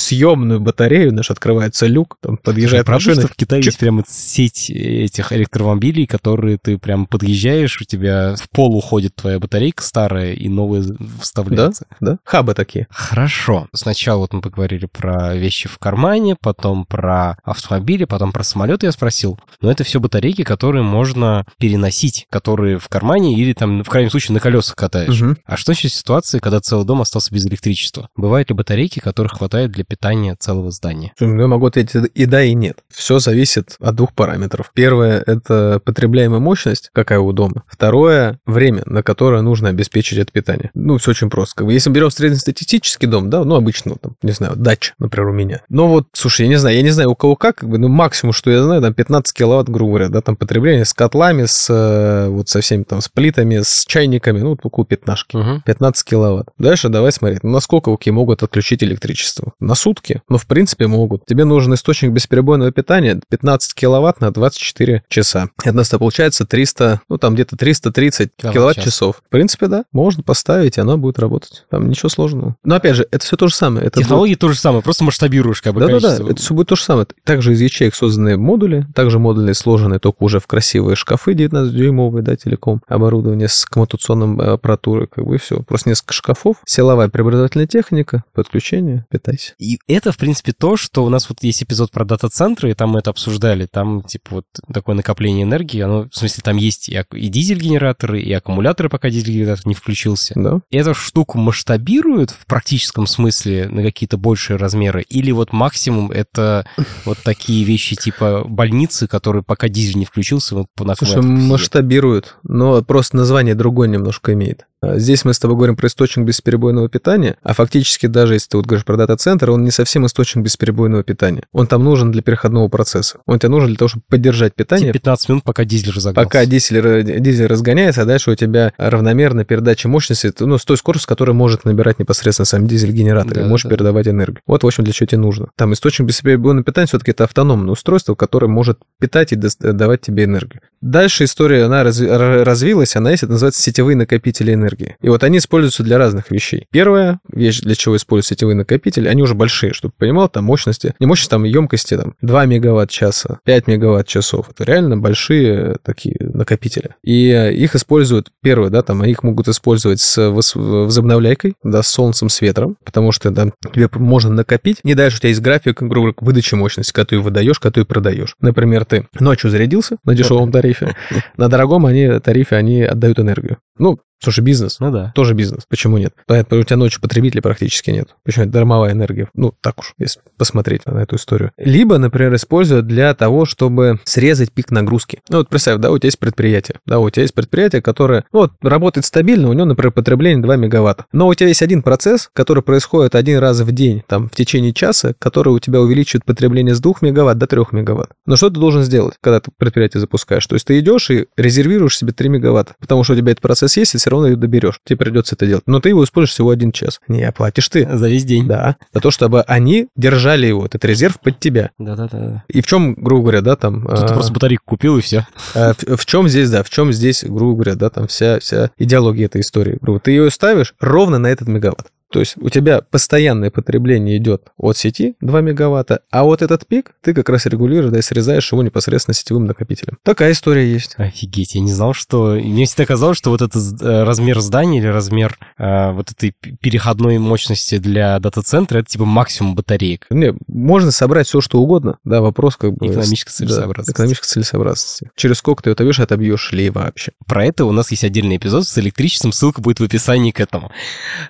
съемную батарею, наш открывается люк, там подъезжает машина. в Китае есть прямо сеть этих электромобилей, которые ты прям подъезжаешь, у тебя в пол уходит твоя батарейка старая, и новая вставляется. Да, да. Хабы такие. Хорошо. Сначала вот мы поговорили про вещи в кармане, потом про автомобили, потом про самолеты я спросил. Но это все батарейки, которые можно переносить, которые в кармане или там, в крайнем случае, на колесах катаешь. Угу. А что сейчас ситуации, когда целый дом остался без электричества? Бывают ли батарейки, которых хватает для питания целого здания? Я могу ответить и да, и нет. Все зависит от двух параметров. Первое — это потребляемая мощность, какая у дома. Второе — время, на которое нужно обеспечить это питание. Ну, все очень просто. Как бы, если берем среднестатистический дом, да, ну, обычно, там, не знаю, дач, например, у меня. Но вот, слушай, я не знаю, я не знаю, у кого как, как бы, ну, максимум, что я знаю, там 15 киловатт, грубо говоря, да, там потребление с котлами, с э, вот со всеми там, с плитами, с чайниками, ну, около 15. Угу. 15 киловатт. Дальше давай смотреть, ну, насколько окей могут отключить электричество. На сутки? Ну, в принципе, могут. Тебе нужен источник бесперебойного питания 15 киловатт на 24 часа. Это у нас получается 300, ну, там где-то 330 киловатт-часов. В принципе, да, можно поставить, и оно будет работать. Там ничего сложного. Но, опять же, это все то же самое. Это Технологии будет... то же самое, просто масштабируешь как бы Да-да-да, это все будет то же самое. Также из ячеек созданы модули, также модули сложены только уже в красивые шкафы 19-дюймовые, да, телеком, оборудование с коммутационным э, аппаратурой, как бы и все. Просто несколько шкафов, силовая преобразовательная техника, подключение, питайся. И это, в принципе, то, что у нас вот есть эпизод про дата-центры, и там мы это обсуждали, там, типа, вот такое накопление энергии, оно, в смысле, там есть и, и дизель-генераторы, и аккумуляторы, пока дизель-генератор не включился. Да. И эту штуку масштабируют в практическом смысле на какие-то большие размеры, или вот максимум это вот такие вещи типа больницы, которые пока дизель не включился, вот по Слушай, масштабируют, но просто название другое немножко имеет. А здесь мы с тобой говорим про источник бесперебойного питания, а фактически даже если ты вот говоришь про дата-центр, он не совсем источник бесперебойного питания. Он там нужен для переходного процесса. Он тебе нужен для того, чтобы поддержать питание. 15 минут, пока дизель разогнался. Пока дизель, дизель разгоняется, а дальше у тебя равномерная передача мощности, ну, с той скоростью, с которой может набирать непосредственно сам дизель-генератор, да, и можешь да. передавать энергию. Вот, в общем, для чего тебе нужно. Там источник бесперебойного питания все-таки это автономное устройство, которое может питать и давать тебе энергию. Дальше история, она развилась, она есть, это называется сетевые накопители энергии энергии. И вот они используются для разных вещей. Первая вещь, для чего используются сетевые накопители, они уже большие, чтобы понимал, там мощности, не мощность, там емкости, там 2 мегаватт-часа, 5 мегаватт-часов. Это реально большие такие накопители. И их используют, первое, да, там их могут использовать с возобновляйкой, да, с солнцем, с ветром, потому что там тебе можно накопить. Не дальше у тебя есть график, грубо говоря, выдачи мощности, которую выдаешь, которую продаешь. Например, ты ночью зарядился на дешевом тарифе, на дорогом они тарифе они отдают энергию. Ну, Слушай, бизнес. Ну да. Тоже бизнес. Почему нет? Поэтому у тебя ночью потребителей практически нет. Почему это дармовая энергия? Ну, так уж, если посмотреть на эту историю. Либо, например, используют для того, чтобы срезать пик нагрузки. Ну, вот представь, да, у тебя есть предприятие. Да, у тебя есть предприятие, которое, ну, вот, работает стабильно, у него, например, потребление 2 мегаватта. Но у тебя есть один процесс, который происходит один раз в день, там, в течение часа, который у тебя увеличивает потребление с 2 мегаватт до 3 мегаватт. Но что ты должен сделать, когда ты предприятие запускаешь? То есть ты идешь и резервируешь себе 3 мегаватта, потому что у тебя этот процесс есть, и все равно ее доберешь. Тебе придется это делать. Но ты его используешь всего один час. Не оплатишь ты. За весь день. Да. За то, чтобы они держали его, этот резерв под тебя. Да-да-да. И в чем, грубо говоря, да, там... Тут а... ты просто батарейку купил и все. А, в, в чем здесь, да, в чем здесь, грубо говоря, да, там вся, вся идеология этой истории. Грубо. Ты ее ставишь ровно на этот мегаватт. То есть у тебя постоянное потребление идет от сети 2 мегаватта, а вот этот пик ты как раз регулируешь, да, и срезаешь его непосредственно сетевым накопителем. Такая история есть. Офигеть, я не знал, что... Мне всегда казалось, что вот этот э, размер здания или размер э, вот этой переходной мощности для дата-центра это типа максимум батареек. Не, можно собрать все, что угодно, да, вопрос как бы... Экономической целесообразности. Да, экономической целесообразности. Через сколько ты отобьешь, отобьешь ли вообще. Про это у нас есть отдельный эпизод с электричеством, ссылка будет в описании к этому.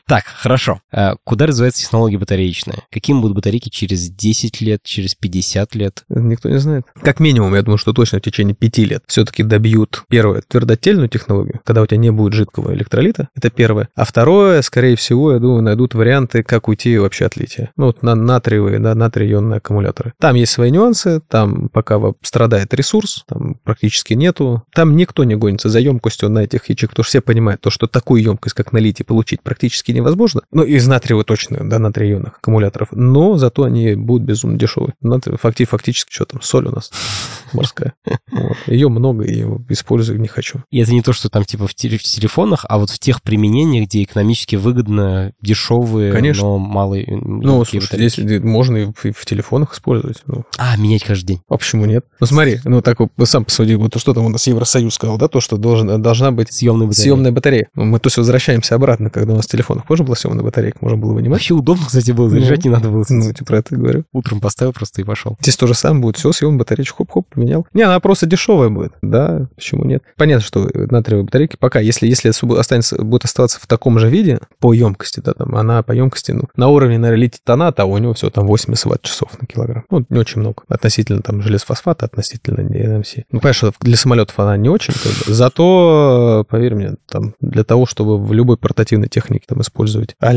Так, хорошо. Хорошо. А куда развивается технология батареечная? Каким будут батарейки через 10 лет, через 50 лет? Никто не знает. Как минимум, я думаю, что точно в течение 5 лет все-таки добьют, первое, твердотельную технологию, когда у тебя не будет жидкого электролита. Это первое. А второе, скорее всего, я думаю, найдут варианты, как уйти вообще от лития. Ну, вот на натриевые, да, натрий-ионные аккумуляторы. Там есть свои нюансы, там пока страдает ресурс, там практически нету. Там никто не гонится за емкостью на этих ячеек, потому что все понимают, то, что такую емкость, как на литии, получить практически невозможно. Ну, из натриевого точно, да, натрий-ионных аккумуляторов. Но зато они будут безумно дешевые. Факти, фактически, что там, соль у нас морская. Вот. Ее много, и использую не хочу. И это не то, что там типа в, телефонах, а вот в тех применениях, где экономически выгодно, дешевые, Конечно. но малые. Ну, слушай, здесь можно и в, и в телефонах использовать. Ну. А, менять каждый день. А почему нет? Ну, смотри, ну так вот, сам посуди, вот что там у нас Евросоюз сказал, да, то, что должен, должна быть съемная батарея. Съемная батарея. Мы то есть возвращаемся обратно, когда у нас в телефонах тоже была съемная батарея батарейок можно было вынимать. Вообще удобно, кстати, было, заряжать ну, не надо было. Ну, я про это говорю. Утром поставил просто и пошел. Здесь то же самое будет. Все, съем батарейку, хоп-хоп, поменял. Не, она просто дешевая будет. Да, почему нет? Понятно, что натриевые батарейки пока, если, если останется, будет оставаться в таком же виде по емкости, да, там, она по емкости, ну, на уровне, наверное, литий-тоната, а у него все там 80 ватт-часов на килограмм. Ну, не очень много. Относительно там железофосфата, относительно NMC. Ну, конечно, для самолетов она не очень, зато, поверь мне, там, для того, чтобы в любой портативной технике там использовать а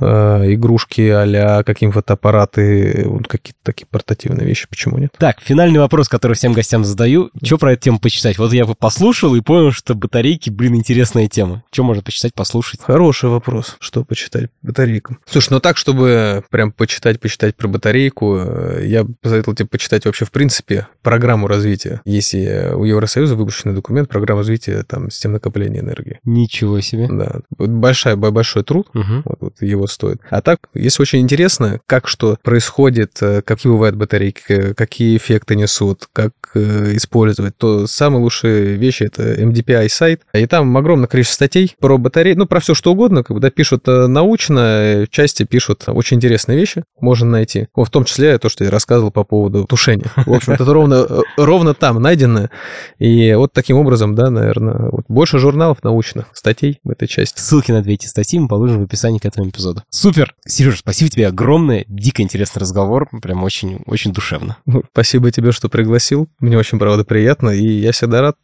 э, игрушки, а какие фотоаппараты, вот какие-то такие портативные вещи, почему нет? Так, финальный вопрос, который всем гостям задаю. Что про эту тему почитать? Вот я бы послушал и понял, что батарейки, блин, интересная тема. Что можно почитать, послушать? Хороший вопрос, что почитать батарейкам. Слушай, ну так, чтобы прям почитать, почитать про батарейку, э, я посоветовал тебе почитать вообще, в принципе, программу развития. Если у Евросоюза выпущенный документ, программа развития там систем накопления энергии. Ничего себе. Да. Большая, большой труд, угу. Вот, его стоит. А так, если очень интересно, как что происходит, э, какие бывают батарейки, какие эффекты несут, как э, использовать, то самые лучшие вещи это MDPI сайт. И там огромное количество статей про батареи, ну, про все что угодно, когда пишут э, научно, части пишут очень интересные вещи, можно найти. В том числе то, что я рассказывал по поводу тушения. В общем, это ровно, ровно там найдено. И вот таким образом, да, наверное, вот больше журналов научных, статей в этой части. Ссылки на две эти статьи мы положим в описании к этому эпизоду. Супер! Сережа, спасибо тебе огромное. Дико интересный разговор. Прям очень, очень душевно. Ну, спасибо тебе, что пригласил. Мне очень, правда, приятно, и я всегда рад.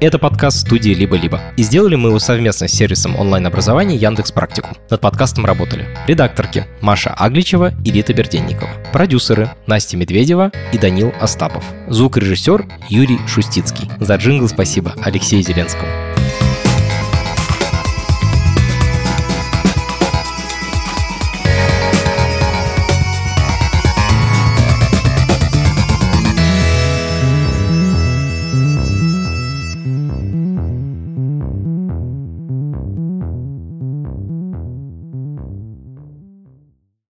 Это подкаст студии «Либо-либо». И сделали мы его совместно с сервисом онлайн-образования Яндекс Практикум. Над подкастом работали редакторки Маша Агличева и Рита Берденникова, продюсеры Настя Медведева и Данил Остапов, звукорежиссер Юрий Шустицкий. За джингл спасибо Алексею Зеленскому.